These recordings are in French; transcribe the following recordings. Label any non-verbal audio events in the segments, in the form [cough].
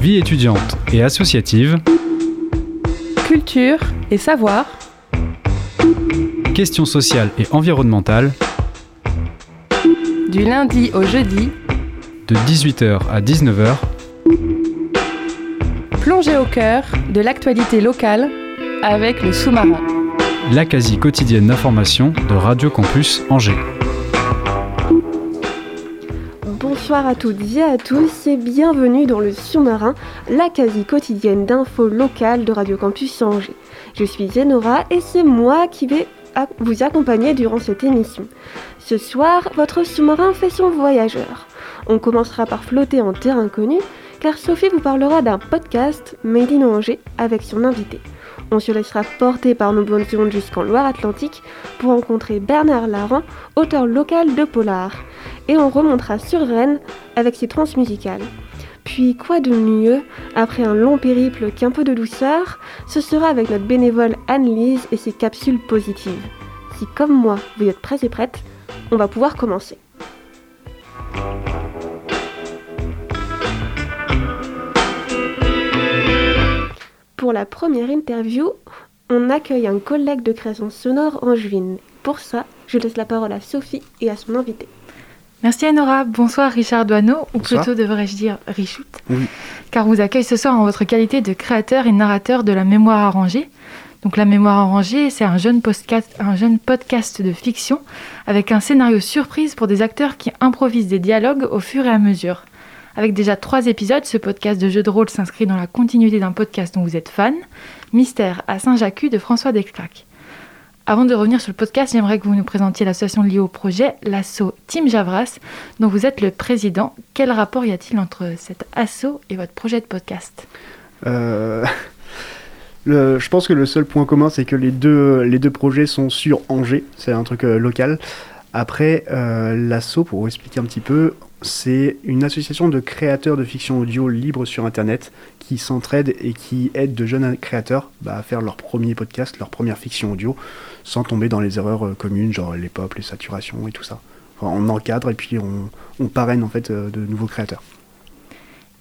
Vie étudiante et associative. Culture et savoir. Questions sociales et environnementales. Du lundi au jeudi. De 18h à 19h. Plongée au cœur de l'actualité locale avec le sous-marin. La quasi quotidienne d'information de Radio Campus Angers. Bonsoir à toutes et à tous et bienvenue dans le sous-marin, la quasi quotidienne d'infos locales de Radio Campus Angers. Je suis Zenora et c'est moi qui vais vous accompagner durant cette émission. Ce soir, votre sous-marin fait son voyageur. On commencera par flotter en terre inconnue car Sophie vous parlera d'un podcast Made in Angers avec son invité. On se laissera porter par nos bonnes ondes jusqu'en Loire-Atlantique pour rencontrer Bernard Laran, auteur local de Polar. Et on remontera sur Rennes avec ses transmusicales. Puis quoi de mieux, après un long périple qu'un peu de douceur, ce sera avec notre bénévole Anne-Lise et ses capsules positives. Si comme moi, vous êtes prêts et prêtes, on va pouvoir commencer. Pour la première interview, on accueille un collègue de création sonore en juin. Pour ça, je laisse la parole à Sophie et à son invité. Merci Enora. Bonsoir Richard Douaneau, ou plutôt devrais-je dire Richout, oui. car vous accueille ce soir en votre qualité de créateur et narrateur de la mémoire arrangée. Donc la mémoire arrangée, c'est un jeune, podcast, un jeune podcast de fiction avec un scénario surprise pour des acteurs qui improvisent des dialogues au fur et à mesure. Avec déjà trois épisodes, ce podcast de jeu de rôle s'inscrit dans la continuité d'un podcast dont vous êtes fan, Mystère à Saint-Jacques de François Descraques. Avant de revenir sur le podcast, j'aimerais que vous nous présentiez l'association liée au projet, l'asso Team Javras, dont vous êtes le président. Quel rapport y a-t-il entre cet asso et votre projet de podcast? Euh, [laughs] Je pense que le seul point commun, c'est que les deux, les deux projets sont sur Angers, c'est un truc euh, local. Après, euh, l'asso, pour vous expliquer un petit peu, c'est une association de créateurs de fiction audio libre sur Internet qui s'entraident et qui aident de jeunes créateurs bah, à faire leur premier podcast, leur première fiction audio, sans tomber dans les erreurs euh, communes, genre les pop, les saturations et tout ça. on encadre et puis on, parraine en fait euh, de nouveaux créateurs.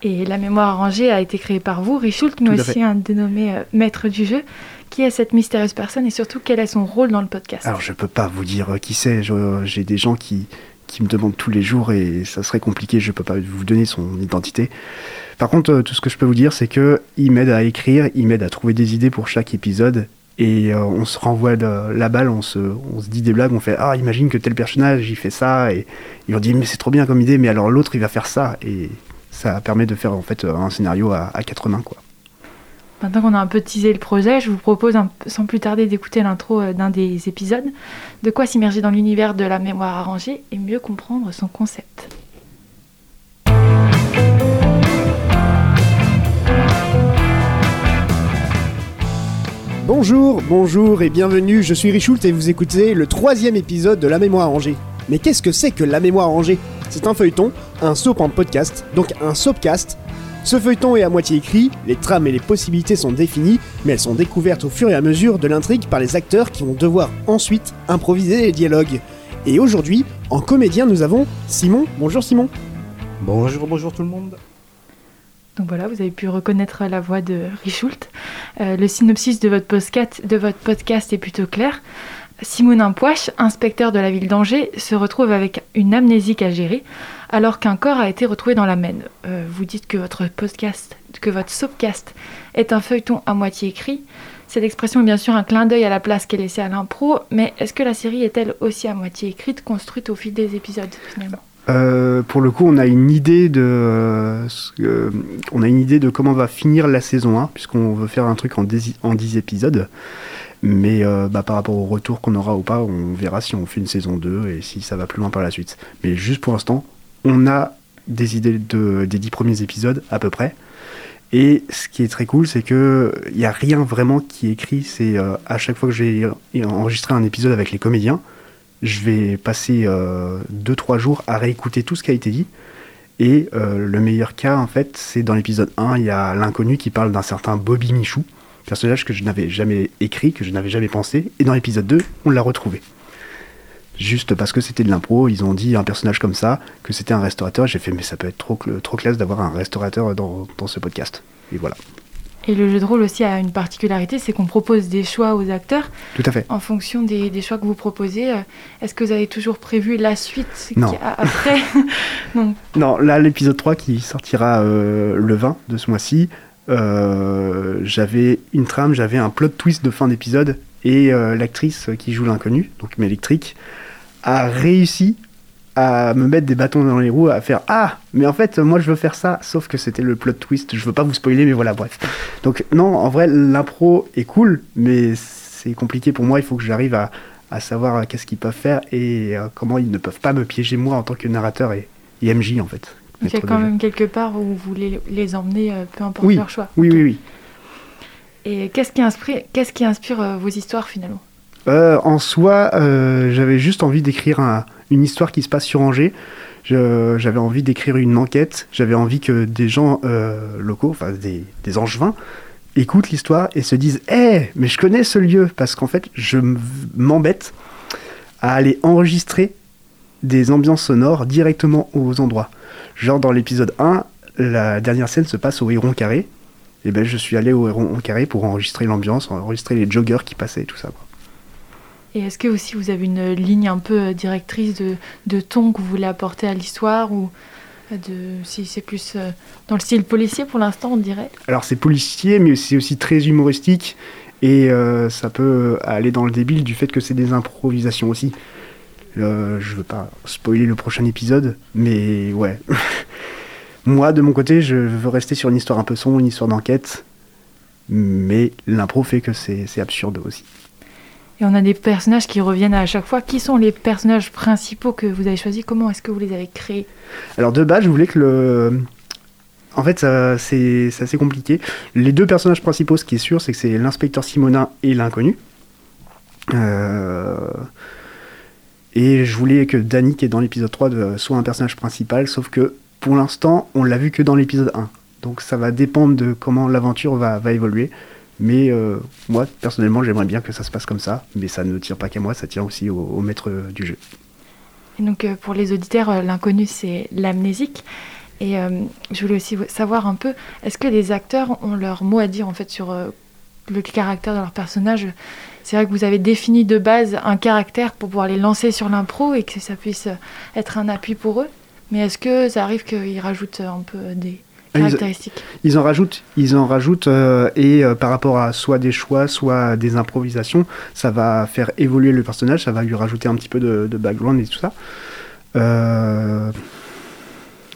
Et la mémoire arrangée a été créée par vous, Richult, mais aussi un dénommé euh, maître du jeu. Qui est cette mystérieuse personne et surtout quel est son rôle dans le podcast? Alors je peux pas vous dire qui c'est. J'ai des gens qui, qui me demandent tous les jours et ça serait compliqué, je peux pas vous donner son identité. Par contre, euh, tout ce que je peux vous dire, c'est que il m'aide à écrire, il m'aide à trouver des idées pour chaque épisode et euh, on se renvoie la balle, on se, on dit des blagues, on fait ah imagine que tel personnage il fait ça et ils ont dit mais c'est trop bien comme idée, mais alors l'autre il va faire ça et ça permet de faire en fait un scénario à, à quatre mains quoi. Maintenant qu'on a un peu teasé le projet, je vous propose sans plus tarder d'écouter l'intro euh, d'un des épisodes, de quoi s'immerger dans l'univers de la mémoire arrangée et mieux comprendre son concept. Bonjour, bonjour et bienvenue, je suis Richoult et vous écoutez le troisième épisode de La Mémoire arrangée. Mais qu'est-ce que c'est que La Mémoire arrangée? C'est un feuilleton, un soap en podcast, donc un soapcast ce feuilleton est à moitié écrit, les trames et les possibilités sont définies, mais elles sont découvertes au fur et à mesure de l'intrigue par les acteurs qui vont devoir ensuite improviser les dialogues. Et aujourd'hui, en comédien, nous avons Simon. Bonjour Simon. Bonjour, bonjour tout le monde. Donc voilà, vous avez pu reconnaître la voix de Richult. Euh, le synopsis de votre, podcast, de votre podcast est plutôt clair. Simon Poche, inspecteur de la ville d'Angers, se retrouve avec une amnésique à gérer alors qu'un corps a été retrouvé dans la Maine. Euh, vous dites que votre podcast, que votre soapcast est un feuilleton à moitié écrit. Cette expression est bien sûr un clin d'œil à la place qu'elle est laissée à l'impro, mais est-ce que la série est-elle aussi à moitié écrite, construite au fil des épisodes finalement? Euh, pour le coup, on a une idée de, euh, on a une idée de comment va finir la saison 1, puisqu'on veut faire un truc en 10, en 10 épisodes. Mais bah, par rapport au retour qu'on aura ou pas, on verra si on fait une saison 2 et si ça va plus loin par la suite. Mais juste pour l'instant, on a des idées de, des dix premiers épisodes à peu près. Et ce qui est très cool, c'est que il n'y a rien vraiment qui écrit. C'est euh, à chaque fois que j'ai enregistré un épisode avec les comédiens, je vais passer 2-3 euh, jours à réécouter tout ce qui a été dit. Et euh, le meilleur cas, en fait, c'est dans l'épisode 1, il y a l'inconnu qui parle d'un certain Bobby Michou, personnage que je n'avais jamais écrit, que je n'avais jamais pensé. Et dans l'épisode 2, on l'a retrouvé. Juste parce que c'était de l'impro, ils ont dit un personnage comme ça, que c'était un restaurateur. J'ai fait, mais ça peut être trop, trop classe d'avoir un restaurateur dans, dans ce podcast. Et voilà. Et le jeu de rôle aussi a une particularité, c'est qu'on propose des choix aux acteurs. Tout à fait. En fonction des, des choix que vous proposez, euh, est-ce que vous avez toujours prévu la suite non. après [laughs] [laughs] non. non. là, l'épisode 3 qui sortira euh, le 20 de ce mois-ci, euh, j'avais une trame, j'avais un plot twist de fin d'épisode et euh, l'actrice qui joue l'inconnu, donc Mélectrique, a réussi à me mettre des bâtons dans les roues, à faire Ah, mais en fait, moi je veux faire ça, sauf que c'était le plot twist, je veux pas vous spoiler, mais voilà, bref. Donc, non, en vrai, l'impro est cool, mais c'est compliqué pour moi, il faut que j'arrive à, à, savoir qu'est-ce qu'ils peuvent faire et euh, comment ils ne peuvent pas me piéger moi en tant que narrateur et, et MJ en fait. Il y a quand même quelque part où vous voulez les emmener, euh, peu importe oui, leur choix. Oui, oui, oui. Et qu'est-ce qui inspire, qu'est-ce qui inspire euh, vos histoires finalement? Euh, En soi, euh, j'avais juste envie d'écrire un, une histoire qui se passe sur Angers. J'avais envie d'écrire une enquête. J'avais envie que des gens euh, locaux, enfin des, angevins, écoutent l'histoire et se disent hey, mais je connais ce lieu Parce qu'en fait, je m'embête à aller enregistrer des ambiances sonores directement aux endroits. Genre dans l'épisode 1, la dernière scène se passe au Héron Carré. Et ben je suis allé au Héron Carré pour enregistrer l'ambiance, enregistrer les joggers qui passaient et tout ça. Quoi. Et est-ce que aussi vous avez une ligne un peu directrice de, ton que vous voulez apporter à l'histoire ou de, si c'est plus dans le style policier pour l'instant on dirait? Alors c'est policier mais c'est aussi très humoristique et euh, ça peut aller dans le débile du fait que c'est des improvisations aussi. Euh, je veux pas spoiler le prochain épisode mais ouais. [laughs] Moi, de mon côté, je veux rester sur une histoire un peu sombre, une histoire d'enquête, mais l'impro fait que c'est absurde aussi. Et on a des personnages qui reviennent à chaque fois. Qui sont les personnages principaux que vous avez choisis? Comment est-ce que vous les avez créés? Alors de base, je voulais que le... En fait, c'est assez compliqué. Les deux personnages principaux, ce qui est sûr, c'est que c'est l'inspecteur Simonin et l'inconnu. Euh... Et je voulais que Danny, qui est dans l'épisode 3, soit un personnage principal, sauf que pour l'instant, on l'a vu que dans l'épisode 1. Donc ça va dépendre de comment l'aventure va, va, évoluer. Mais euh, moi, personnellement, j'aimerais bien que ça se passe comme ça. Mais ça ne tient pas qu'à moi, ça tient aussi au, maître du jeu. Et donc euh, pour les auditeurs, euh, l'inconnu, c'est l'amnésique. Et euh, je voulais aussi savoir un peu, est-ce que les acteurs ont leur mot à dire en fait sur euh, le caractère de leur personnage? C'est vrai que vous avez défini de base un caractère pour pouvoir les lancer sur l'impro et que ça puisse être un appui pour eux. Mais est-ce que ça arrive qu'ils rajoutent un peu des ils, en rajoutent, ils en rajoutent euh, et euh, par rapport à soit des choix, soit des improvisations, ça va faire évoluer le personnage, ça va lui rajouter un petit peu de, background et tout ça. Euh...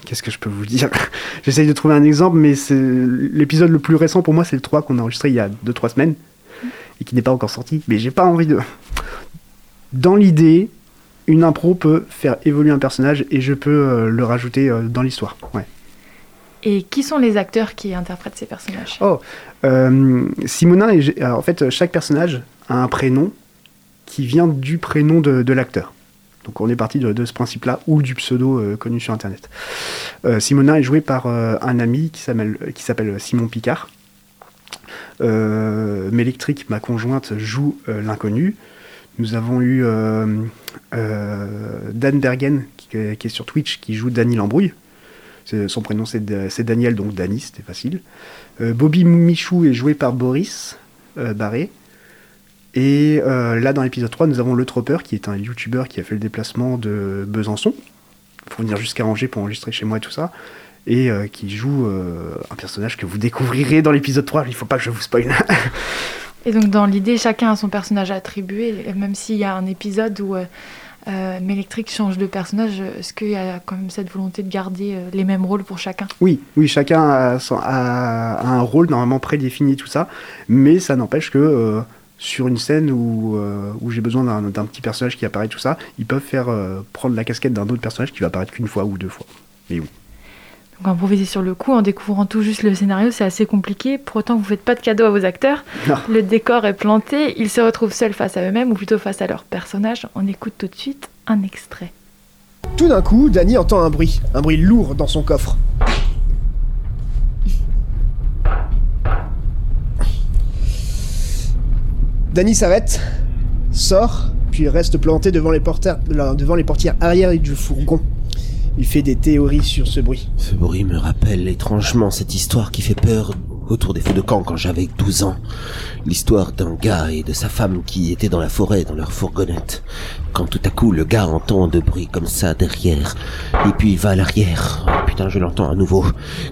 Qu'est-ce que je peux vous dire? [laughs] J'essaye de trouver un exemple, mais l'épisode le plus récent pour moi, c'est le 3 qu'on a enregistré il y a 2-3 semaines et qui n'est pas encore sorti. Mais j'ai pas envie de. [laughs] Dans l'idée, une impro peut faire évoluer un personnage et je peux le rajouter dans l'histoire. Ouais. Et qui sont les acteurs qui interprètent ces personnages? Oh, euh, Simonin, en fait, chaque personnage a un prénom qui vient du prénom de, l'acteur. Donc on est parti de, ce principe-là, ou du pseudo euh, connu sur Internet. Euh, Simonin est joué par euh, un ami qui s'appelle Simon Picard. Mélectrique, ma conjointe, joue l'inconnu. Nous avons eu Dan Bergen, qui, est sur Twitch, qui joue Dany Lambrouille. Son prénom c'est Daniel, donc Dany, c'était facile. Bobby Michou est joué par Boris Barré. Et euh, là, dans l'épisode 3, nous avons Le Tropper, qui est un youtubeur qui a fait le déplacement de Besançon, pour venir jusqu'à Angers pour enregistrer chez moi et tout ça, et euh, qui joue euh, un personnage que vous découvrirez dans l'épisode 3, il ne faut pas que je vous spoil. et donc, dans l'idée, chacun a son personnage attribué, même s'il y a un épisode où euh, Mélectrique change de personnage, est-ce qu'il y a quand même cette volonté de garder les mêmes rôles pour chacun? Oui, oui, chacun a, un rôle normalement prédéfini, tout ça, mais ça n'empêche que sur une scène où, euh, où j'ai besoin d'un petit personnage qui apparaît, tout ça, ils peuvent faire euh, prendre la casquette d'un autre personnage qui va apparaître qu'une fois ou deux fois. Mais oui. Donc improviser sur le coup en découvrant tout juste le scénario, c'est assez compliqué. Pour autant, vous faites pas de cadeau à vos acteurs. [laughs] Non. Le décor est planté, ils se retrouvent seuls face à eux-mêmes ou plutôt face à leur personnage. On écoute tout de suite un extrait. Tout d'un coup, Danny entend un bruit, un bruit lourd dans son coffre. Danny s'arrête, sort, puis reste planté devant les, devant les portières arrière du fourgon. Il fait des théories sur ce bruit. Ce bruit me rappelle étrangement cette histoire qui fait peur autour des feux de camp quand j'avais 12 ans. L'histoire d'un gars et de sa femme qui étaient dans la forêt dans leur fourgonnette. Quand tout à coup le gars entend de bruit comme ça derrière. Et puis il va à l'arrière. Oh, putain, je l'entends à nouveau.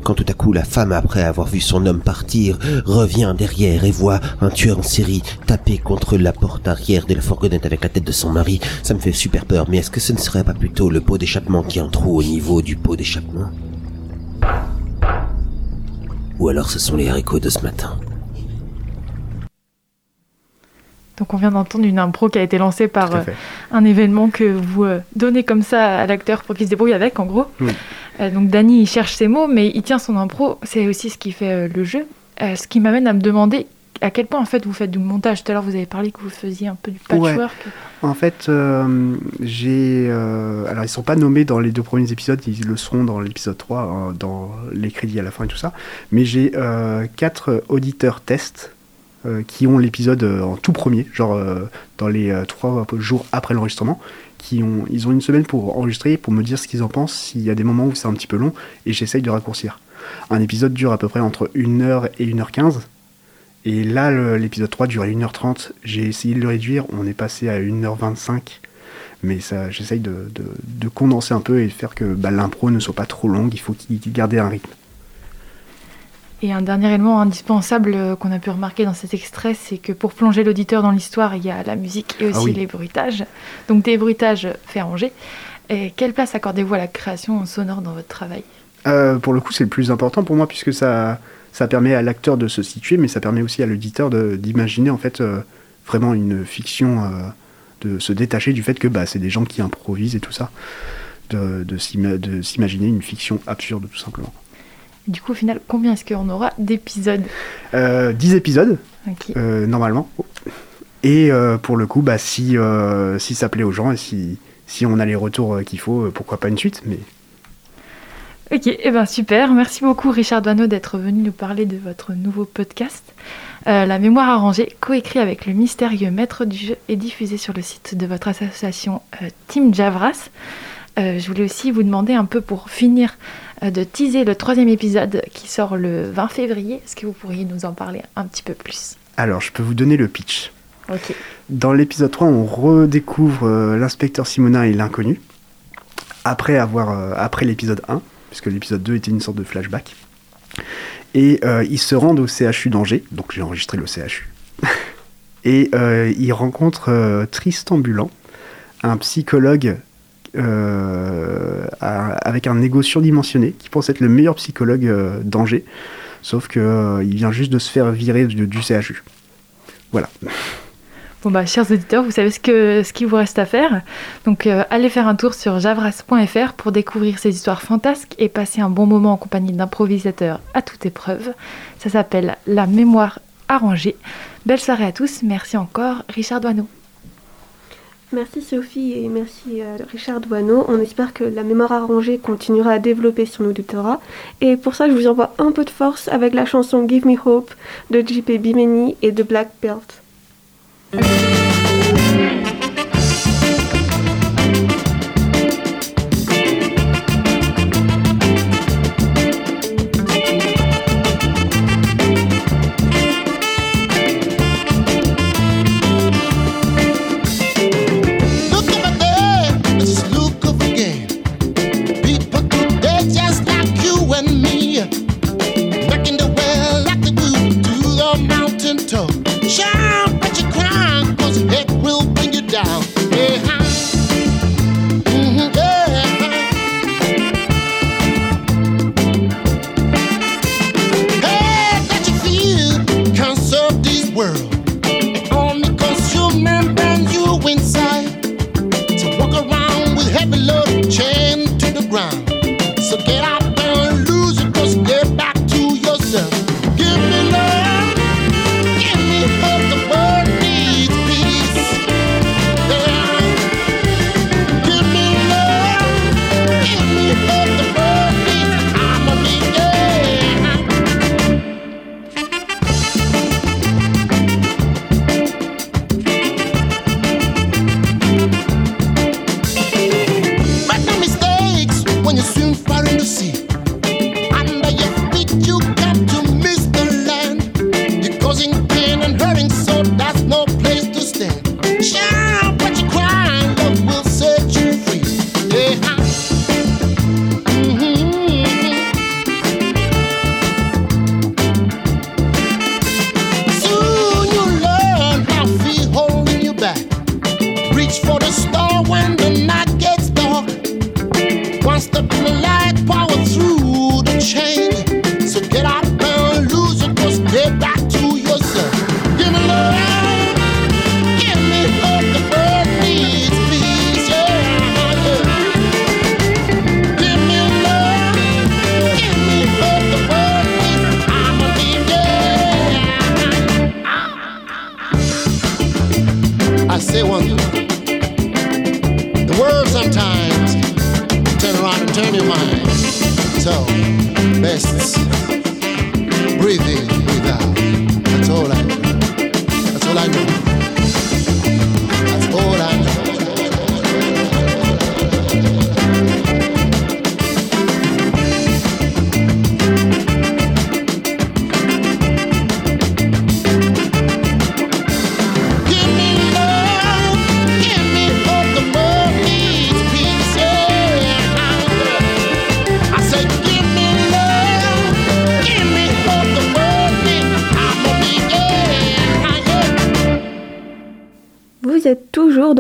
Quand tout à coup la femme, après avoir vu son homme partir, revient derrière et voit un tueur en série taper contre la porte arrière de la fourgonnette avec la tête de son mari. Ça me fait super peur. Mais est-ce que ce ne serait pas plutôt le pot d'échappement qui a un trou au niveau du pot d'échappement? Ou alors ce sont les haricots de ce matin. Donc on vient d'entendre une impro qui a été lancée par euh, un événement que vous euh, donnez comme ça à l'acteur pour qu'il se débrouille avec, en gros. Euh, donc Danny, il cherche ses mots, mais il tient son impro. C'est aussi ce qui fait le jeu. ce qui m'amène à me demander à quel point en fait vous faites du montage. Tout à l'heure, vous avez parlé que vous faisiez un peu du patchwork. En fait, euh, j'ai. Euh, alors, ils sont pas nommés dans les deux premiers épisodes, ils le seront dans l'épisode 3, hein, dans les crédits à la fin et tout ça. Mais j'ai euh, quatre auditeurs tests qui ont l'épisode en tout premier, genre dans les trois jours après l'enregistrement. Qui ont, ils ont une semaine pour enregistrer, pour me dire ce qu'ils en pensent, s'il y a des moments où c'est un petit peu long, et j'essaye de raccourcir. Un épisode dure à peu près entre 1h et 1h15, et là, l'épisode 3 dure 1h30. J'ai essayé de le réduire. On est passé à 1h25. Mais ça, j'essaye de, condenser un peu et de faire que bah, l'impro ne soit pas trop longue. Il faut qu'il garde un rythme. Et un dernier élément indispensable euh, qu'on a pu remarquer dans cet extrait, c'est que pour plonger l'auditeur dans l'histoire, il y a la musique et aussi ah les bruitages. Donc des bruitages faits ranger. Et quelle place accordez-vous à la création sonore dans votre travail? Euh, Pour le coup, c'est le plus important pour moi puisque ça, ça permet à l'acteur de se situer, mais ça permet aussi à l'auditeur d'imaginer en fait euh, vraiment une fiction, euh, de se détacher du fait que bah, c'est des gens qui improvisent et tout ça, de, de s'imaginer une fiction absurde tout simplement. Du coup, au final, combien est-ce qu'on aura d'épisodes? 10 euh, épisodes, normalement. Et pour le coup, bah, si, si ça plaît aux gens et si, si on a les retours qu'il faut, pourquoi pas une suite mais Ok, et eh ben super. Merci beaucoup Richard Douaneau d'être venu nous parler de votre nouveau podcast. Euh, la mémoire arrangée, coécrit avec le mystérieux maître du jeu et diffusé sur le site de votre association euh, Team Javras. Euh, je voulais aussi vous demander un peu pour finir de teaser le troisième épisode qui sort le 20 février. Est-ce que vous pourriez nous en parler un petit peu plus? Alors, je peux vous donner le pitch. Ok. Dans l'épisode 3, on redécouvre l'inspecteur Simonin et l'inconnu. Après, avoir, après l'épisode 1 puisque l'épisode 2 était une sorte de flashback. Et euh, ils se rendent au CHU d'Angers, donc j'ai enregistré le CHU. [laughs] et euh, ils rencontrent euh, Tristan Bulan, un psychologue avec un ego surdimensionné, qui pense être le meilleur psychologue d'Angers, sauf qu'il vient juste de se faire virer du CHU. Voilà. Bon bah, chers auditeurs, vous savez ce que ce qu'il vous reste à faire. Donc euh, allez faire un tour sur javras.fr pour découvrir ces histoires fantasques et passer un bon moment en compagnie d'improvisateurs à toute épreuve. Ça s'appelle La mémoire arrangée. Belle soirée à tous. Merci encore, Richard Douaneau. Merci Sophie et merci euh, Richard Douaneau. On espère que la mémoire arrangée continuera à développer son auditorat. Et pour ça, je vous envoie un peu de force avec la chanson Give Me Hope de JP Bimeni et de Black Belt. Thank you.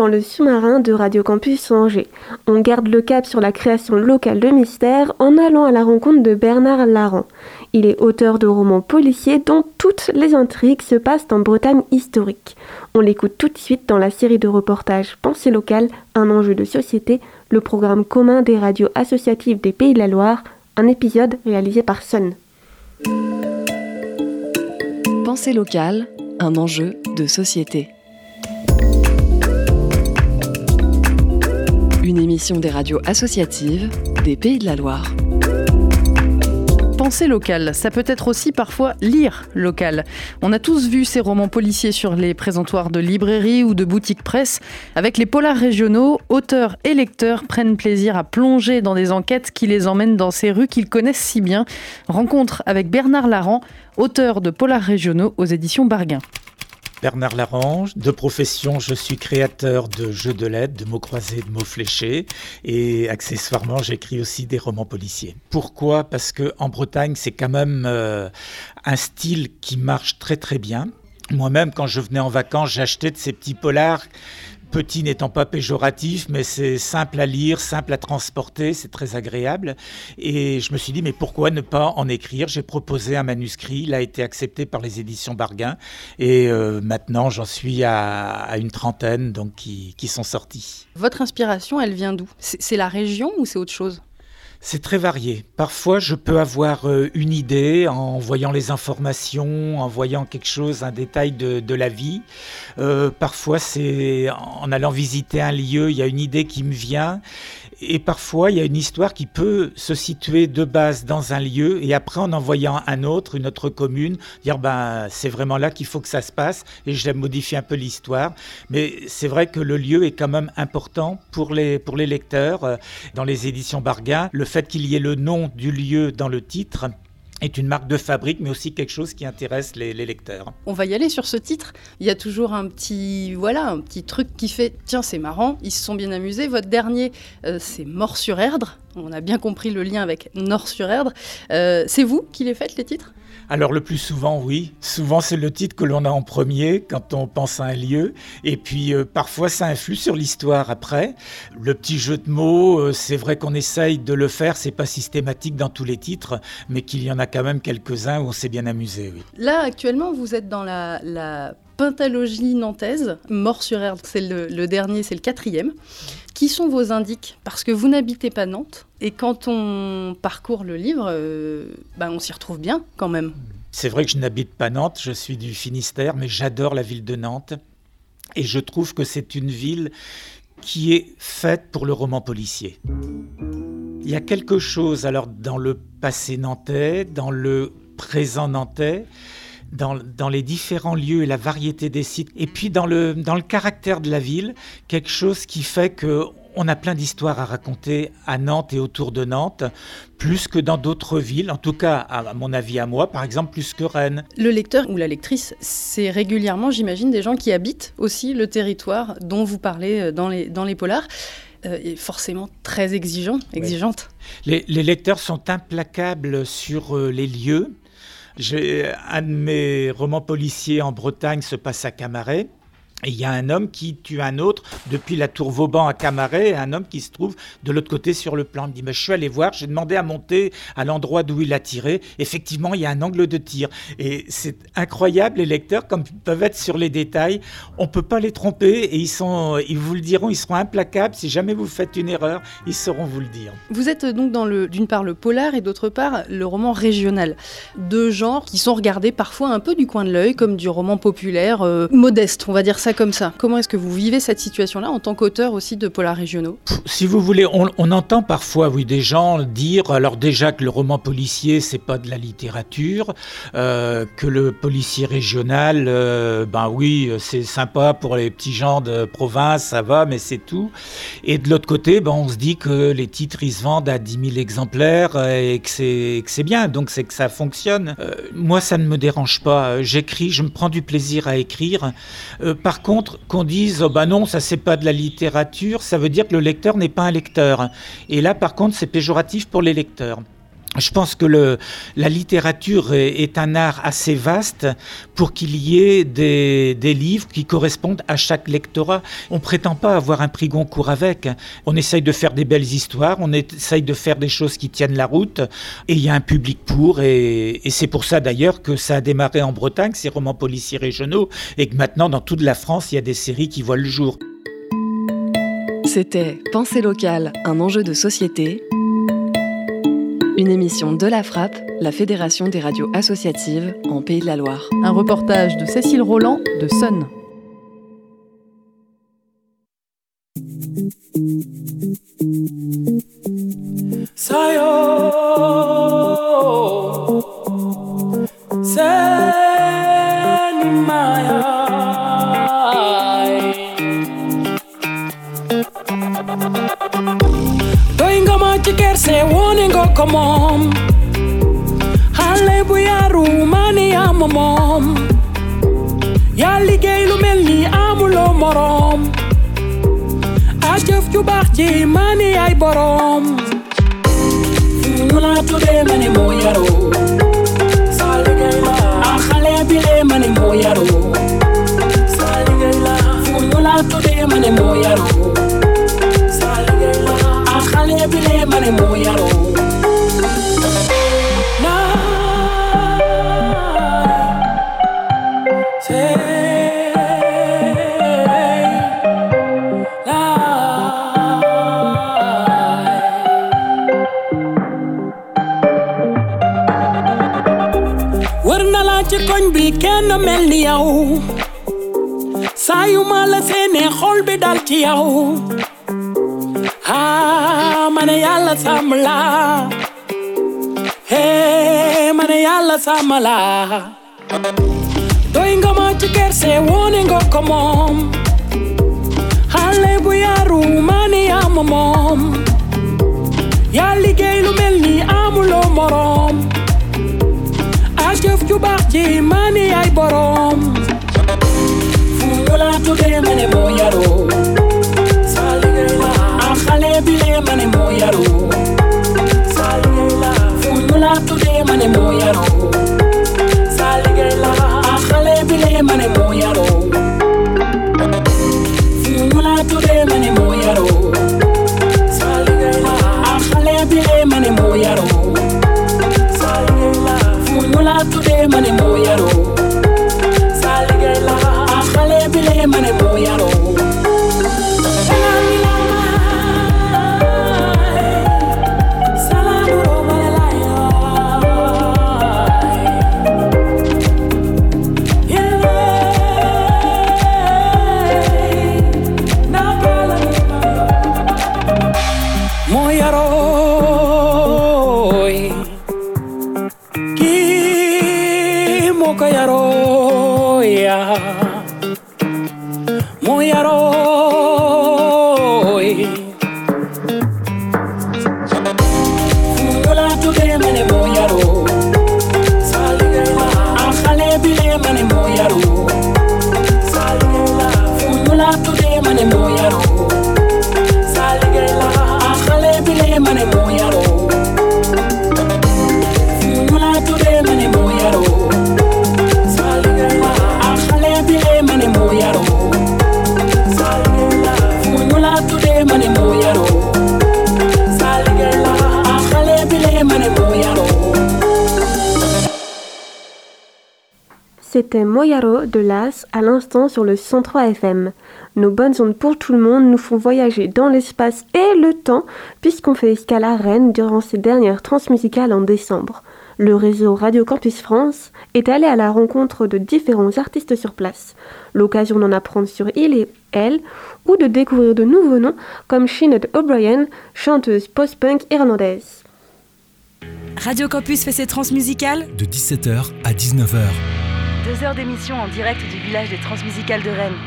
Le sous-marin de Radio Campus Angers. On garde le cap sur la création locale de mystère en allant à la rencontre de Bernard Laran. Il est auteur de romans policiers dont toutes les intrigues se passent en Bretagne historique. On l'écoute tout de suite dans la série de reportages Pensée locale, un enjeu de société, le programme commun des radios associatives des Pays de la Loire, un épisode réalisé par Sun. Pensée locale, un enjeu de société. Une émission des radios associatives des Pays de la Loire. Penser local, ça peut être aussi parfois lire local. On a tous vu ces romans policiers sur les présentoirs de librairies ou de boutiques presse. Avec les polars régionaux, auteurs et lecteurs prennent plaisir à plonger dans des enquêtes qui les emmènent dans ces rues qu'ils connaissent si bien. Rencontre avec Bernard Laran, auteur de polars régionaux aux éditions Barguin. Bernard Larange. De profession, je suis créateur de jeux de lettres, de mots croisés, de mots fléchés. Et accessoirement, j'écris aussi des romans policiers. Pourquoi? Parce que en Bretagne, c'est quand même euh, un style qui marche très très bien. Moi-même, quand je venais en vacances, j'achetais de ces petits polars Petit n'étant pas péjoratif, mais c'est simple à lire, simple à transporter, c'est très agréable. Et je me suis dit, mais pourquoi ne pas en écrire? J'ai proposé un manuscrit, il a été accepté par les éditions Barguin. Et euh, maintenant, j'en suis à, une trentaine donc, qui, qui sont sortis. Votre inspiration, elle vient d'où? C'est la région ou c'est autre chose? C'est très varié. Parfois, je peux avoir euh, une idée en voyant les informations, en voyant quelque chose, un détail de, la vie. Euh, parfois, c'est en allant visiter un lieu, il y a une idée qui me vient et parfois, il y a une histoire qui peut se situer de base dans un lieu et après, en envoyant un autre, une autre commune, dire ben c'est vraiment là qu'il faut que ça se passe et je modifie un peu l'histoire. Mais c'est vrai que le lieu est quand même important pour les, pour les lecteurs. Dans les éditions Bargain, le fait qu'il y ait le nom du lieu dans le titre, est une marque de fabrique, mais aussi quelque chose qui intéresse les, lecteurs. On va y aller sur ce titre. Il y a toujours un petit, voilà, un petit truc qui fait, tiens, c'est marrant, ils se sont bien amusés. Votre dernier, euh, c'est Mort sur Erdre. On a bien compris le lien avec Nord sur Erdre. Euh, c'est vous qui les faites, les titres? Alors le plus souvent, oui. Souvent, c'est le titre que l'on a en premier quand on pense à un lieu. Et puis, euh, parfois, ça influe sur l'histoire après. Le petit jeu de mots, euh, c'est vrai qu'on essaye de le faire. C'est pas systématique dans tous les titres, mais qu'il y en a quand même quelques-uns où on s'est bien amusé. Là, actuellement, vous êtes dans la pentalogie nantaise. Mort sur Erdre, c'est le, dernier, c'est le quatrième. Qui sont vos indices Parce que vous n'habitez pas Nantes. Et quand on parcourt le livre, ben, on s'y retrouve bien quand même. C'est vrai que je n'habite pas Nantes, je suis du Finistère, mais j'adore la ville de Nantes. Et je trouve que c'est une ville qui est faite pour le roman policier. Il y a quelque chose alors dans le passé nantais, dans le présent nantais, dans, les différents lieux et la variété des sites, et puis dans le, dans le caractère de la ville, quelque chose qui fait que on a plein d'histoires à raconter à Nantes et autour de Nantes, plus que dans d'autres villes, en tout cas, à mon avis, à moi, par exemple, plus que Rennes. Le lecteur ou la lectrice, c'est régulièrement, j'imagine, des gens qui habitent aussi le territoire dont vous parlez euh, dans les, dans les polars. Euh, et forcément très exigeant, exigeante. Les, les, lecteurs sont implacables sur euh, les lieux, un de mes romans policiers en Bretagne se passe à Camaret. Il y a un homme qui tue un autre depuis la tour Vauban à Camaret, un homme qui se trouve de l'autre côté sur le plan. Il dit, mais je suis allé voir, j'ai demandé à monter à l'endroit d'où il a tiré. Effectivement, il y a un angle de tir. Et c'est incroyable, les lecteurs, comme ils peuvent être sur les détails, on peut pas les tromper et ils, sont, ils vous le diront, ils seront implacables. Si jamais vous faites une erreur, ils sauront vous le dire. Vous êtes donc dans le, d'une part le polar et d'autre part le roman régional. Deux genres qui sont regardés parfois un peu du coin de l'œil, comme du roman populaire, euh, modeste, on va dire ça comme ça? Comment est-ce que vous vivez cette situation-là en tant qu'auteur aussi de polars régionaux Si vous voulez, on, entend parfois, oui, des gens dire, alors déjà que le roman policier, c'est pas de la littérature, euh, que le policier régional, euh, ben oui, c'est sympa pour les petits gens de province, ça va, mais c'est tout. Et de l'autre côté, ben, on se dit que les titres, ils se vendent à 10 000 exemplaires et que c'est bien, donc c'est que ça fonctionne. moi, ça ne me dérange pas. J'écris, je me prends du plaisir à écrire. Euh, par contre, qu'on dise, oh bah non, ça c'est pas de la littérature, ça veut dire que le lecteur n'est pas un lecteur. Et là, par contre, c'est péjoratif pour les lecteurs. Je pense que le, la littérature est, un art assez vaste pour qu'il y ait des, des, livres qui correspondent à chaque lectorat. On prétend pas avoir un prix Goncourt avec. On essaye de faire des belles histoires, on essaye de faire des choses qui tiennent la route, et il y a un public pour, et, et c'est pour ça d'ailleurs que ça a démarré en Bretagne, ces romans policiers régionaux, et que maintenant dans toute la France, il y a des séries qui voient le jour. C'était Pensée locale, un enjeu de société une émission de La Frappe, la Fédération des radios associatives en Pays de la Loire. Un reportage de Cécile Roland de Sun. kom om. Halebuya rumani amomom. Ya liggéey lu mel ni amuloo moroom. ajëf ju baax ji mani ay borom. nu laa tuddee mani moo yaroo. saa liggéey la. ah xale mani moo yaroo. saa liggéey la. nu laa tuddee mani moo yaroo. saa liggéey la. ah xale mani moo yaroo. Mel ni yow saa yu ma la seenee xol bi dal ci yow ah ma ne yàlla sàmm la hey ma ne yàlla sàmm la doy nga ma ci kerse wone nga ko moom xale bu yaru ma ne yaa ma moom yaa liggéey lu mel ni amuloo morom ñu la tuddee ma ne moo yaroo xale bi lee ma ne C'était Moyaro de Las à l'instant sur le 103 FM. Nos bonnes ondes pour tout le monde nous font voyager dans l'espace et le temps puisqu'on fait escale à Rennes durant ces dernières transmusicales en décembre. Le réseau Radio Campus France est allé à la rencontre de différents artistes sur place. L'occasion d'en apprendre sur il et elle ou de découvrir de nouveaux noms comme Sinead O'Brien, chanteuse post-punk irlandaise. Radio Campus fait ses transmusicales de 17h à 19h. Deux heures d'émission en direct du village des transmusicales de Rennes.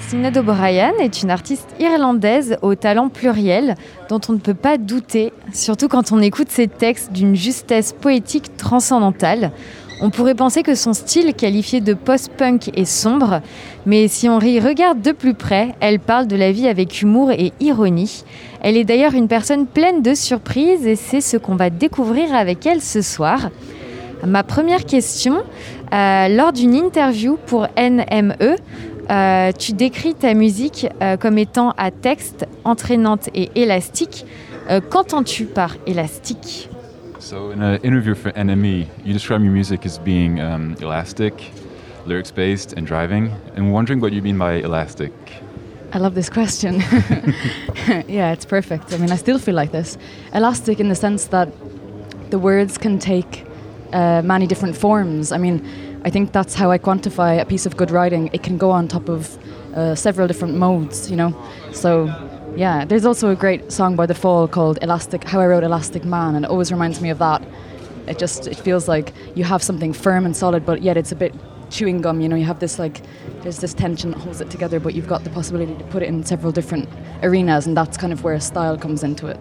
Sinead O'Brien est une artiste irlandaise au talent pluriel dont on ne peut pas douter, surtout quand on écoute ses textes d'une justesse poétique transcendantale. On pourrait penser que son style qualifié de post-punk est sombre, mais si on y regarde de plus près, elle parle de la vie avec humour et ironie. Elle est d'ailleurs une personne pleine de surprises et c'est ce qu'on va découvrir avec elle ce soir. Ma première question, euh, lors d'une interview pour NME, euh, tu décris ta musique euh, comme étant à texte, entraînante et élastique. Euh, Qu'entends-tu par élastique? So, in an interview for NME, you describe your music as being um, elastic, lyrics based, and driving. And wondering what you mean by elastic. I love this question. [laughs] [laughs] yeah, it's perfect. I mean, I still feel like this. Elastic in the sense that the words can take uh, many different forms. I mean, I think that's how I quantify a piece of good writing. It can go on top of uh, several different modes, you know. So, yeah, there's also a great song by The Fall called "Elastic." How I wrote "Elastic Man," and it always reminds me of that. It just it feels like you have something firm and solid, but yet it's a bit chewing gum. You know, you have this like there's this tension that holds it together, but you've got the possibility to put it in several different arenas, and that's kind of where style comes into it.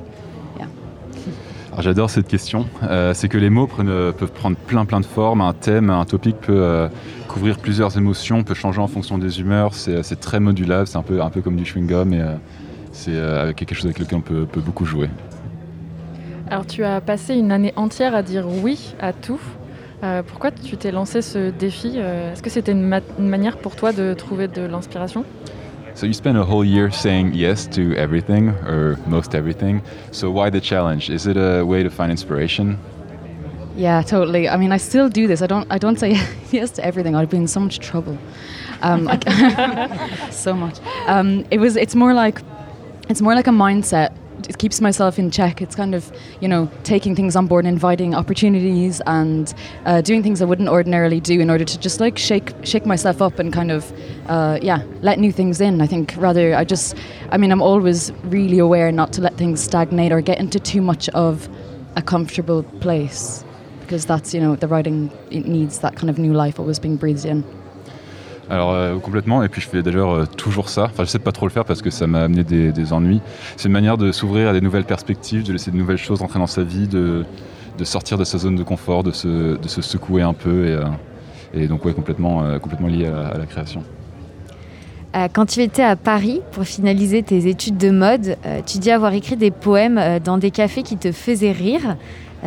J'adore cette question. Euh, c'est que les mots peuvent prendre plein plein de formes. Un thème, un topic peut euh, couvrir plusieurs émotions, peut changer en fonction des humeurs. C'est très modulable, c'est un peu, un peu comme du chewing-gum et euh, c'est euh, quelque chose avec lequel on peut, beaucoup jouer. Alors tu as passé une année entière à dire oui à tout. Euh, pourquoi tu t'es lancé ce défi? Euh, Est-ce que c'était une manière pour toi de trouver de l'inspiration? So you spent a whole year saying yes to everything or most everything. So why the challenge? Is it a way to find inspiration? Yeah, totally. I mean, I still do this. I don't. I don't say [laughs] yes to everything. I'd be in so much trouble. Um, [laughs] so much. Um, it was. It's more like. It's more like a mindset it keeps myself in check. It's kind of, you know, taking things on board, inviting opportunities, and uh, doing things I wouldn't ordinarily do in order to just like shake shake myself up and kind of, uh, yeah, let new things in. I think rather I just, I mean, I'm always really aware not to let things stagnate or get into too much of a comfortable place, because that's you know the writing it needs that kind of new life always being breathed in. Alors euh, complètement, et puis je fais d'ailleurs euh, toujours ça. Enfin, je sais pas trop le faire parce que ça m'a amené des, ennuis. C'est une manière de s'ouvrir à des nouvelles perspectives, de laisser de nouvelles choses entrer dans sa vie, de, de sortir de sa zone de confort, de se, de se secouer un peu. Et, euh, donc, ouais, complètement, complètement lié à, à, la création. Quand tu étais à Paris pour finaliser tes études de mode, tu dis avoir écrit des poèmes dans des cafés qui te faisaient rire.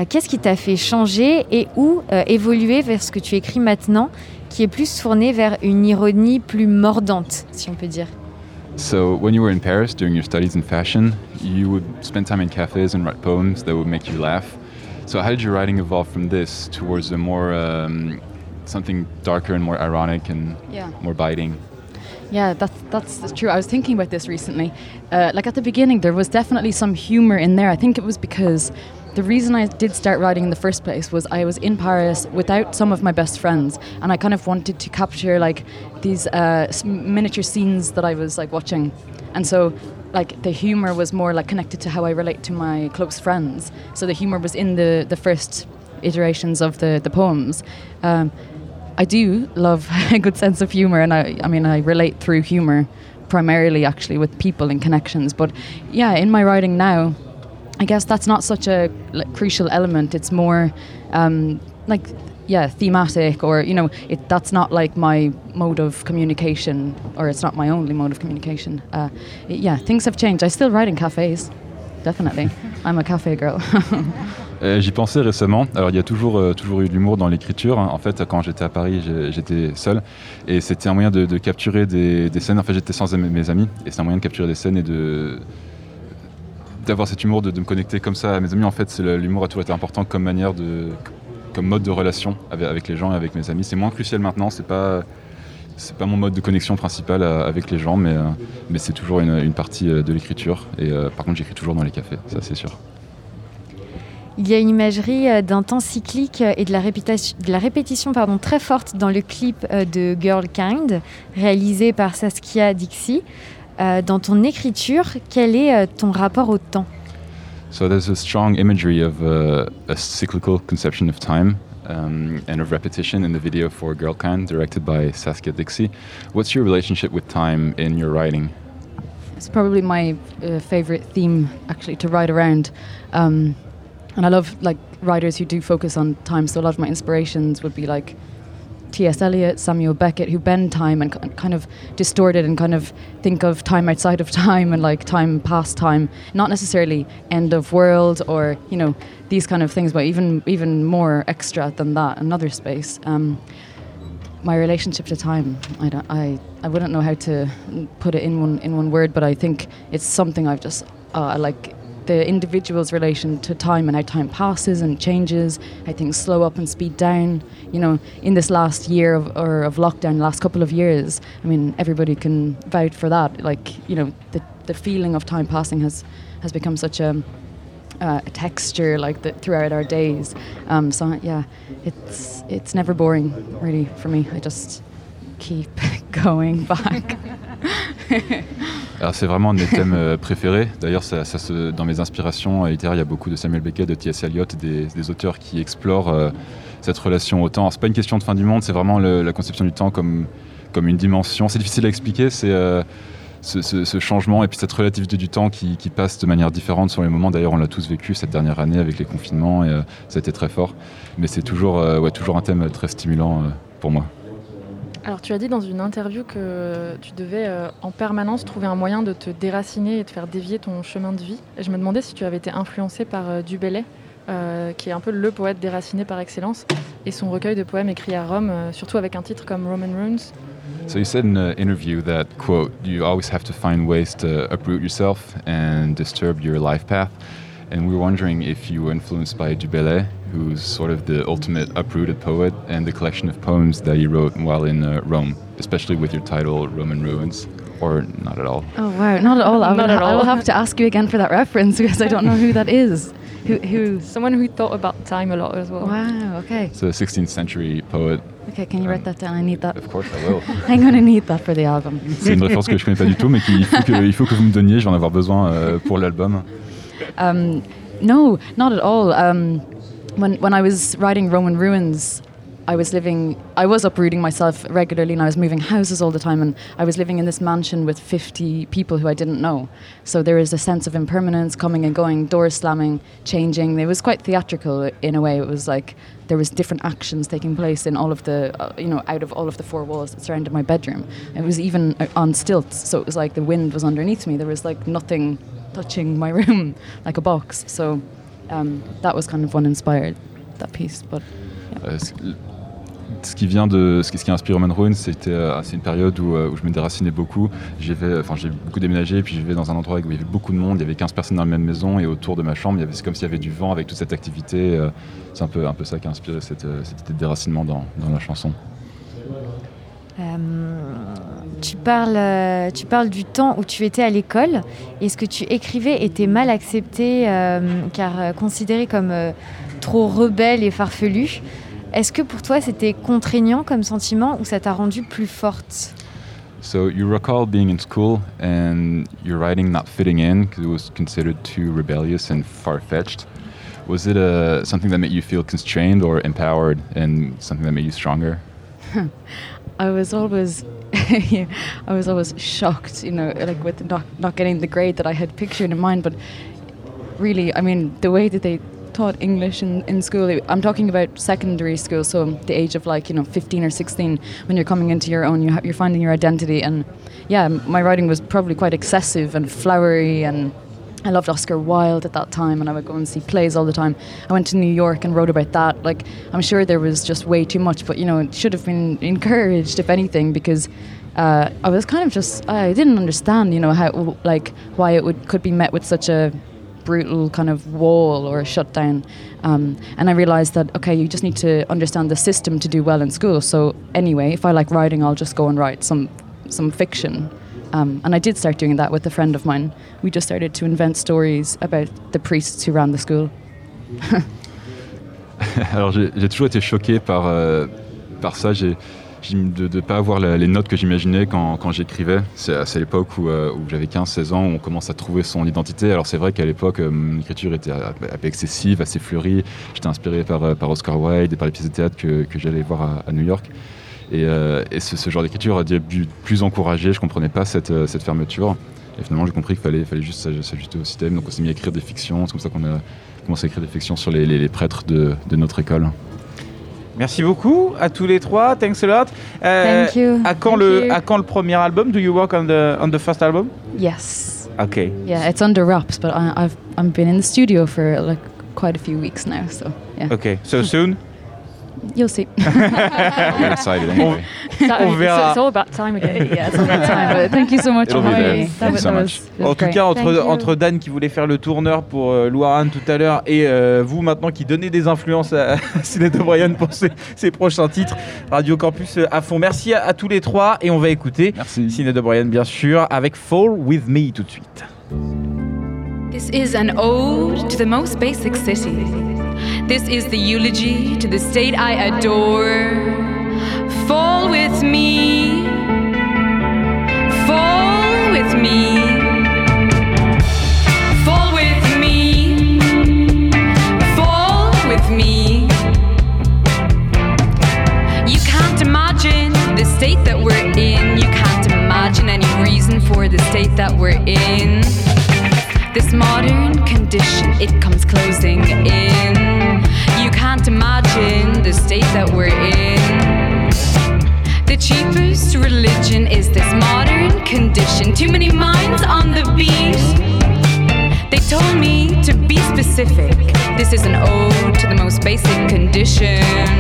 Qu'est-ce qui t'a fait changer et où évoluer vers ce que tu écris maintenant qui est plus tourné vers une ironie plus mordante, si on peut dire. So, when you were in Paris during your studies in fashion, you would spend time in cafes and write poems that would make you laugh. So, how did your writing evolve from this towards a more um, something darker and more ironic and yeah. more biting? Yeah, that's that's true. I was thinking about this recently. Uh, like at the beginning, there was definitely some humor in there. I think it was because the reason I did start writing in the first place was I was in Paris without some of my best friends, and I kind of wanted to capture like these uh, miniature scenes that I was like watching, and so like the humor was more like connected to how I relate to my close friends. So the humor was in the the first iterations of the the poems. Um, I do love [laughs] a good sense of humor, and I I mean I relate through humor primarily actually with people and connections. But yeah, in my writing now. I guess that's not such a like, crucial element. It's more um, like yeah, thematic, or you know, it, that's not like my mode of communication, or it's not my only mode of communication. Uh, yeah, things have changed. I still write in cafes, definitely. [laughs] I'm a cafe girl. [laughs] Euh, J'y pensais récemment. Alors, il y a toujours, euh, toujours eu de l'humour dans l'écriture. En fait, quand j'étais à Paris, j'étais seul. Et c'était un moyen de, de capturer des, des, scènes. En fait, j'étais sans mes amis. Et c'est un moyen de capturer des scènes et de, d'avoir cet humour, de, me connecter comme ça à mes amis. En fait, l'humour a toujours été important comme manière de, comme mode de relation avec, les gens et avec mes amis. C'est moins crucial maintenant. C'est pas, c'est pas mon mode de connexion principal avec les gens, mais, euh, mais c'est toujours une, une, partie euh, de l'écriture. Et euh, par contre, j'écris toujours dans les cafés, ça c'est sûr. Il y a une imagerie d'un temps cyclique et de la, répétition, de la répétition pardon, très forte dans le clip de Girl Kind, réalisé par Saskia Dixie. Dans ton écriture, quel est ton rapport au temps So there's a strong imagery of uh, a cyclical conception of time um, and of repetition in the video for Girlkind, directed by Saskia Dixie. What's your relationship with time in your writing? It's probably my uh, favorite theme, actually, to write around. Um, and I love like writers who do focus on time. So a lot of my inspirations would be like T.S. Eliot, Samuel Beckett, who bend time and kind of distort it and kind of think of time outside of [laughs] time and like time past time, not necessarily end of world or you know these kind of things, but even even more extra than that, another space. Um, my relationship to time, I don't, I, I wouldn't know how to put it in one in one word, but I think it's something I've just uh, like the individual's relation to time and how time passes and changes, how things slow up and speed down. You know, in this last year of, or of lockdown, last couple of years, I mean, everybody can vouch for that. Like, you know, the, the feeling of time passing has, has become such a, uh, a texture like the, throughout our days. Um, so yeah, it's it's never boring really for me. I just keep [laughs] going back. Alors c'est vraiment un de mes thèmes euh, préférés. D'ailleurs, ça, dans mes inspirations littéraires, il y a beaucoup de Samuel Beckett, de T.S. Eliot, des, des, auteurs qui explorent euh, cette relation au temps. C'est pas une question de fin du monde, c'est vraiment la conception du temps comme, comme une dimension. C'est difficile à expliquer, c'est euh, ce, changement et puis cette relativité du temps qui, passe de manière différente sur les moments. D'ailleurs, on l'a tous vécu cette dernière année avec les confinements et ça a été très fort. Mais c'est toujours, ouais, toujours un thème très stimulant pour moi. Alors tu as dit dans une interview que tu devais euh, en permanence trouver un moyen de te déraciner et de faire dévier ton chemin de vie. Et je me demandais si tu avais été influencé par euh, Dubélé, euh, qui est un peu le poète déraciné par excellence, et son recueil de poèmes écrits à Rome, surtout avec un titre comme Roman Runes. So you said in an interview that quote you always have to find ways to uproot yourself and disturb your life path. And we were wondering if you were influenced by Dubélé, who's sort of the ultimate uprooted poet, and the collection of poems that he wrote while in uh, Rome, especially with your title Roman Ruins, or not at all? Oh wow, not at all. I not at all. I will have to ask you again for that reference because I don't know who that is. Who, who? Someone who thought about time a lot as well. Wow. Okay. It's a 16th century poet. Okay, can you write that down? I need that. Of course, I will. [laughs] I'm going to need that for the album. C'est une référence que je connais pas du tout, mais qu'il faut que, il faut que vous me donniez. Je vais en avoir besoin euh, pour l'album. Um, no, not at all. Um, when when I was writing Roman ruins, I was living, I was uprooting myself regularly and I was moving houses all the time. And I was living in this mansion with 50 people who I didn't know. So there is a sense of impermanence coming and going, doors slamming, changing. It was quite theatrical in a way. It was like there was different actions taking place in all of the, uh, you know, out of all of the four walls that surrounded my bedroom. It was even uh, on stilts. So it was like the wind was underneath me. There was like nothing touching my room, [laughs] like a box. So um, that was kind of what inspired that piece. But, yeah. ce qui vient de ce qui, a inspiré Roman Ruin, c'était euh, une période où, euh, je me déracinais beaucoup. J'ai beaucoup déménagé, puis je vivais dans un endroit où il y avait beaucoup de monde. Il y avait 15 personnes dans la même maison et autour de ma chambre, c'est comme s'il y avait du vent avec toute cette activité. Euh, c'est un peu un peu ça qui a inspiré cette, cette idée de déracinement dans la chanson. Tu parles, tu parles du temps où tu étais à l'école et ce que tu écrivais était mal accepté car considéré comme trop rebelle et farfelu? Est-ce que pour toi c'était contraignant comme sentiment ou ça t'a rendu plus forte? So you recall being in school and your writing not fitting in because it was considered too rebellious and far-fetched. Was it a, uh, something that made you feel constrained or empowered and something that made you stronger? [laughs] I was always [laughs] I was always shocked, you know, like with not not getting the grade that I had pictured in mind. But really, I mean, the way that they taught English in, in school. I'm talking about secondary school, so the age of like, you know, 15 or 16, when you're coming into your own, you ha- you're finding your identity. And yeah, my writing was probably quite excessive and flowery and I loved Oscar Wilde at that time, and I would go and see plays all the time. I went to New York and wrote about that. Like, I'm sure there was just way too much, but you know, it should have been encouraged, if anything, because uh, I was kind of just I didn't understand, you know, how like why it would could be met with such a brutal kind of wall or a shutdown. Um, and I realized that, okay, you just need to understand the system to do well in school. So, anyway, if I like writing, I'll just go and write some, some fiction. Um, and I did start doing that with a friend of mine. We just started to invent stories about the priests who ran the school. [laughs] Alors j'ai toujours été choqué par, euh, par ça. De ne pas avoir les notes que j'imaginais quand, quand j'écrivais. C'est à l'époque où, euh, où j'avais 15-16 ans, où on commence à trouver son identité. Alors c'est vrai qu'à l'époque, euh, mon écriture était excessive, assez fleurie. J'étais inspiré par, par Oscar Wilde et par les pièces de théâtre que, que j'allais voir à, New York. Et, et ce, genre d'écriture a dû plus encouragé. Je comprenais pas cette, cette fermeture. Et finalement, j'ai compris qu'il fallait, fallait juste s'ajuster au système. Donc on s'est mis à écrire des fictions. C'est comme ça qu'on a commencé à écrire des fictions sur les, les, prêtres de, de, notre école. Merci beaucoup à tous les trois. Thanks a lot. Euh, Thank you. À quand, Thank le, you. à quand le premier album? Do you work on the, on the first album? Yes. Okay. Yeah, it's under wraps, but I, I've I've been in the studio for like quite a few weeks now, so yeah. Okay, so soon? You'll see. I'm excited anyway. On verra. It's, all about time again. [laughs] Yeah, it's all about time. But thank you so much It'll for be having there. me. Thank you so that much. was En tout cas, entre, entre Dan qui voulait faire le tourneur pour euh, Louaran tout à l'heure et euh, vous maintenant qui donnez des influences à [laughs] Sinead O'Brien pour ses, ses prochains titres, Radio Campus euh, à fond. Merci à, à tous les trois et on va écouter Sinead O'Brien bien sûr avec Fall With Me tout de suite. This is an ode to the most basic city. This is the eulogy to the state I adore. Fall with me. Fall with me. Specific. This is an ode to the most basic condition.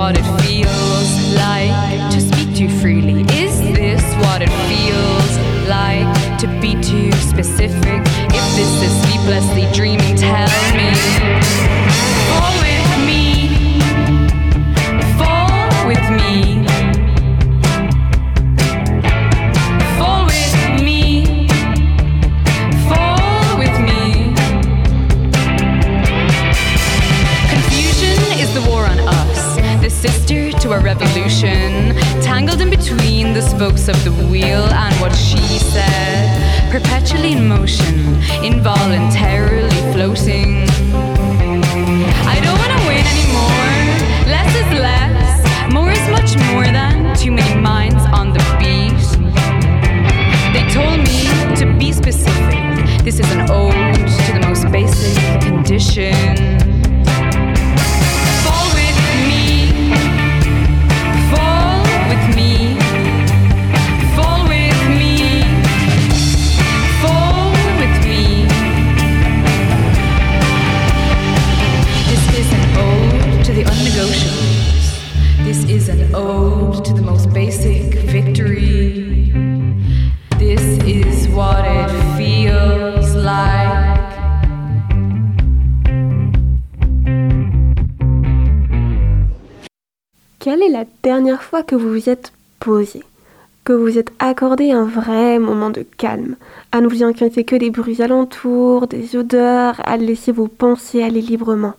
What it feels like to speak too freely? Is this what it feels like to be too specific? If this is sleeplessly dreaming, tell dernière fois que vous vous êtes posé Que vous vous êtes accordé un vrai moment de calme À ne vous inquiéter que des bruits alentours, des odeurs, à laisser vos pensées aller librement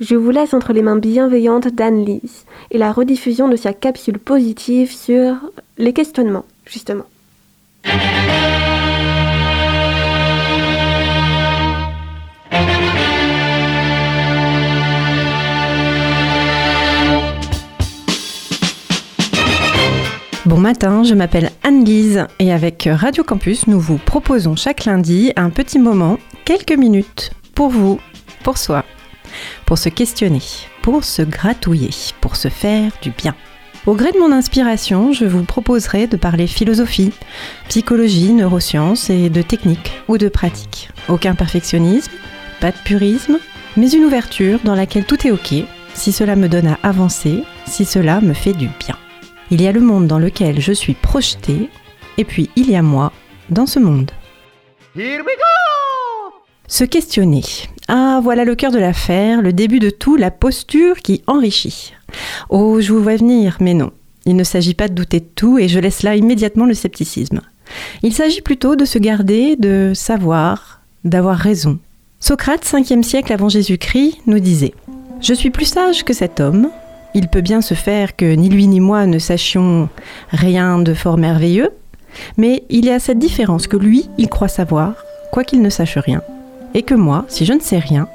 Je vous laisse entre les mains bienveillantes d'Anne-Lise et la rediffusion de sa capsule positive sur les questionnements, justement. Matin, je m'appelle Anne-Lise et avec Radio Campus, nous vous proposons chaque lundi un petit moment, quelques minutes, pour vous, pour soi, pour se questionner, pour se gratouiller, pour se faire du bien. Au gré de mon inspiration, je vous proposerai de parler philosophie, psychologie, neurosciences et de technique ou de pratique. Aucun perfectionnisme, pas de purisme, mais une ouverture dans laquelle tout est ok, si cela me donne à avancer, si cela me fait du bien. Il y a le monde dans lequel je suis projetée, et puis il y a moi dans ce monde. Here we go Se questionner. Ah, voilà le cœur de l'affaire, le début de tout, la posture qui enrichit. Oh, je vous vois venir, mais non. Il ne s'agit pas de douter de tout, et je laisse là immédiatement le scepticisme. Il s'agit plutôt de se garder, de savoir, d'avoir raison. Socrate, 5e siècle avant Jésus-Christ, nous disait Je suis plus sage que cet homme, il peut bien se faire que ni lui ni moi ne sachions rien de fort merveilleux, mais il y a cette différence que lui, il croit savoir, quoiqu'il ne sache rien, et que moi, si je ne sais rien,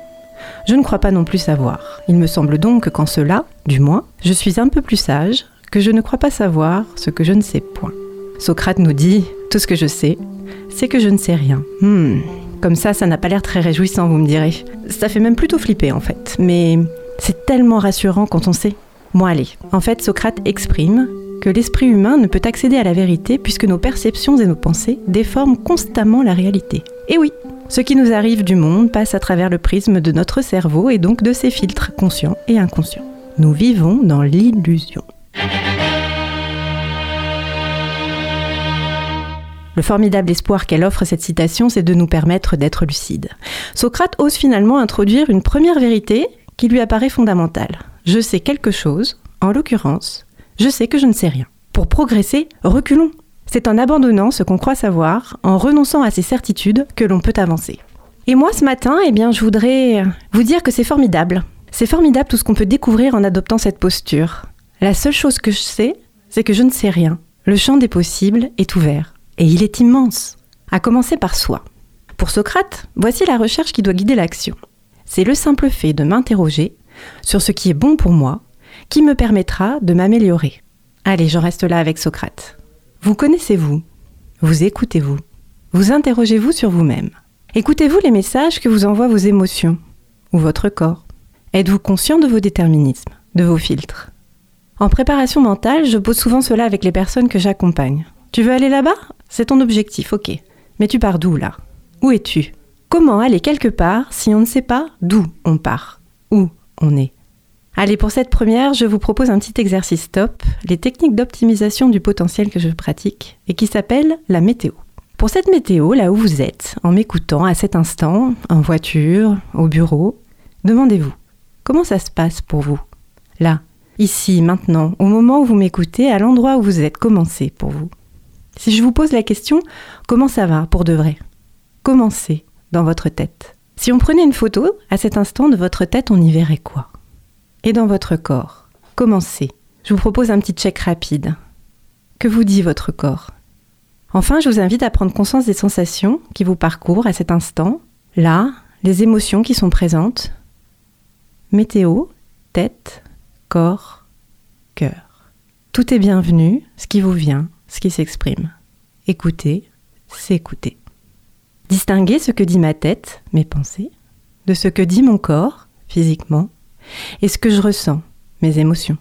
je ne crois pas non plus savoir. Il me semble donc que qu'en cela, du moins, je suis un peu plus sage, que je ne crois pas savoir ce que je ne sais point. Socrate nous dit, tout ce que je sais, c'est que je ne sais rien. Hmm. Comme ça, ça n'a pas l'air très réjouissant, vous me direz. Ça fait même plutôt flipper en fait, mais c'est tellement rassurant quand on sait. Bon allez, en fait Socrate exprime que l'esprit humain ne peut accéder à la vérité puisque nos perceptions et nos pensées déforment constamment la réalité. Et oui, ce qui nous arrive du monde passe à travers le prisme de notre cerveau et donc de ses filtres conscients et inconscients. Nous vivons dans l'illusion. Le formidable espoir qu'elle offre cette citation, c'est de nous permettre d'être lucides. Socrate ose finalement introduire une première vérité qui lui apparaît fondamentale je sais quelque chose, en l'occurrence, je sais que je ne sais rien. Pour progresser, reculons. C'est en abandonnant ce qu'on croit savoir, en renonçant à ces certitudes, que l'on peut avancer. Et moi, ce matin, eh bien, je voudrais vous dire que c'est formidable. C'est formidable tout ce qu'on peut découvrir en adoptant cette posture. La seule chose que je sais, c'est que je ne sais rien. Le champ des possibles est ouvert. Et il est immense. À commencer par soi. Pour Socrate, voici la recherche qui doit guider l'action. C'est le simple fait de m'interroger sur ce qui est bon pour moi, qui me permettra de m'améliorer. Allez, j'en reste là avec Socrate. Vous connaissez-vous? Vous écoutez-vous? Vous interrogez-vous sur vous-même? Écoutez-vous les messages que vous envoient vos émotions ou votre corps? Êtes-vous conscient de vos déterminismes, de vos filtres? En préparation mentale, je pose souvent cela avec les personnes que j'accompagne. Tu veux aller là-bas? C'est ton objectif, ok. Mais tu pars d'où là? Où es-tu? Comment aller quelque part si on ne sait pas d'où on part? Où on est. Allez, pour cette première, je vous propose un petit exercice top, les techniques d'optimisation du potentiel que je pratique et qui s'appelle la météo. Pour cette météo, là où vous êtes, en m'écoutant à cet instant, en voiture, au bureau, demandez-vous, comment ça se passe pour vous? Là, ici, maintenant, au moment où vous m'écoutez, à l'endroit où vous êtes, commencez pour vous. Si je vous pose la question, comment ça va pour de vrai? Commencez dans votre tête. Si on prenait une photo, à cet instant de votre tête, on y verrait quoi? Et dans votre corps Commencez. Je vous propose un petit check rapide. Que vous dit votre corps? Enfin, je vous invite à prendre conscience des sensations qui vous parcourent à cet instant, là, les émotions qui sont présentes. Météo, tête, corps, cœur. Tout est bienvenu, ce qui vous vient, ce qui s'exprime. Écoutez, s'écouter. Distinguer ce que dit ma tête, mes pensées, de ce que dit mon corps, physiquement, et ce que je ressens, mes émotions.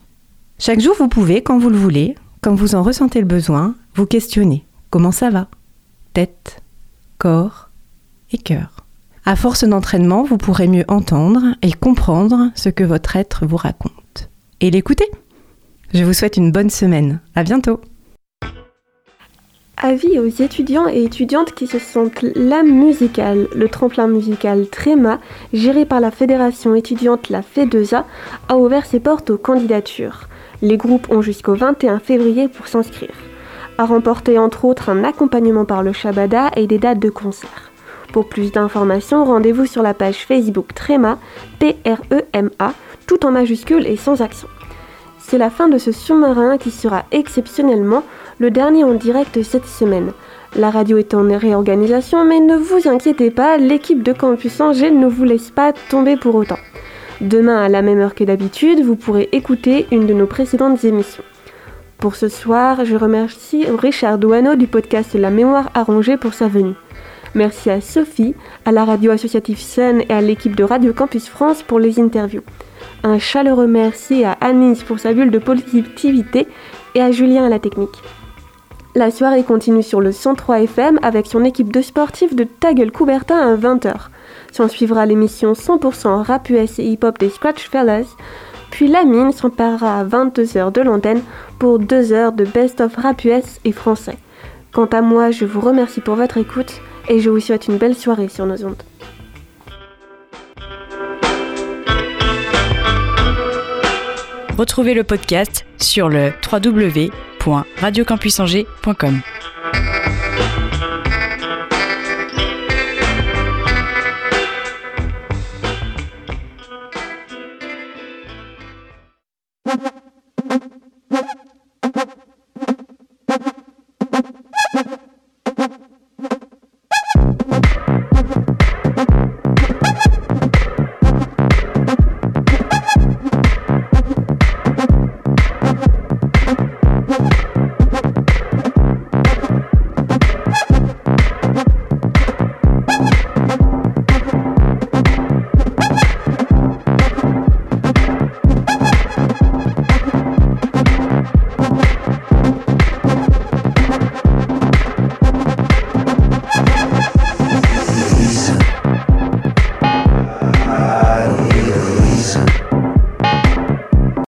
Chaque jour, vous pouvez, quand vous le voulez, quand vous en ressentez le besoin, vous questionner. Comment ça va? Tête, corps et cœur. À force d'entraînement, vous pourrez mieux entendre et comprendre ce que votre être vous raconte. Et l'écouter. Je vous souhaite une bonne semaine. À bientôt. Avis aux étudiants et étudiantes qui se sentent l'âme musicale. Le tremplin musical Tréma, géré par la fédération étudiante la FEDESA, a ouvert ses portes aux candidatures. Les groupes ont jusqu'au 21 février pour s'inscrire. A remporté entre autres un accompagnement par le Shabada et des dates de concert. Pour plus d'informations, rendez-vous sur la page Facebook Tréma, T-R-E-M-A, tout en majuscule et sans accent. C'est la fin de ce sous-marin qui sera exceptionnellement le dernier en direct cette semaine. La radio est en réorganisation, mais ne vous inquiétez pas, l'équipe de Campus Angers ne vous laisse pas tomber pour autant. Demain, à la même heure que d'habitude, vous pourrez écouter une de nos précédentes émissions. Pour ce soir, je remercie Richard Douaneau du podcast La mémoire arrangée pour sa venue. Merci à Sophie, à la radio associative Sun et à l'équipe de Radio Campus France pour les interviews. Un chaleureux merci à Anis pour sa bulle de positivité et à Julien à la technique. La soirée continue sur le 103 FM avec son équipe de sportifs de Tagel Coubertin à 20h. S'en suivra l'émission 100% rap US et hip-hop des Scratch Fellas, puis la mine s'emparera à 22h de l'antenne pour 2 heures de best-of rap US et français. Quant à moi, je vous remercie pour votre écoute et je vous souhaite une belle soirée sur nos ondes. Retrouvez le podcast sur le www.radiocampusangers.com.